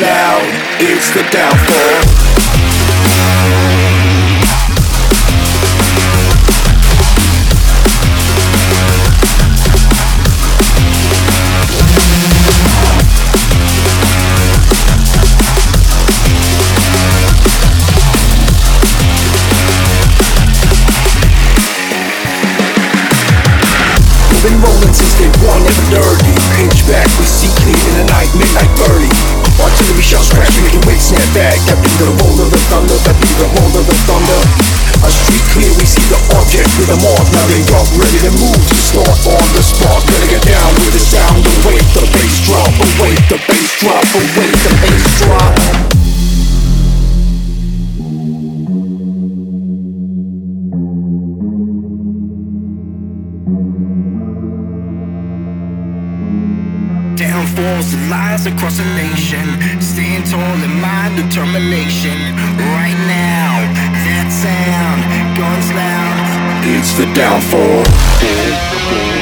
loud, it's the downfall. With a mark. Now they up, ready to move, start on the spot. Better get down with the sound, await the bass drop, await the bass drop, await the bass drop. Downfalls that lies across the nation. Stand tall in my determination. Right now, that sound, guns loud. It's the downfall.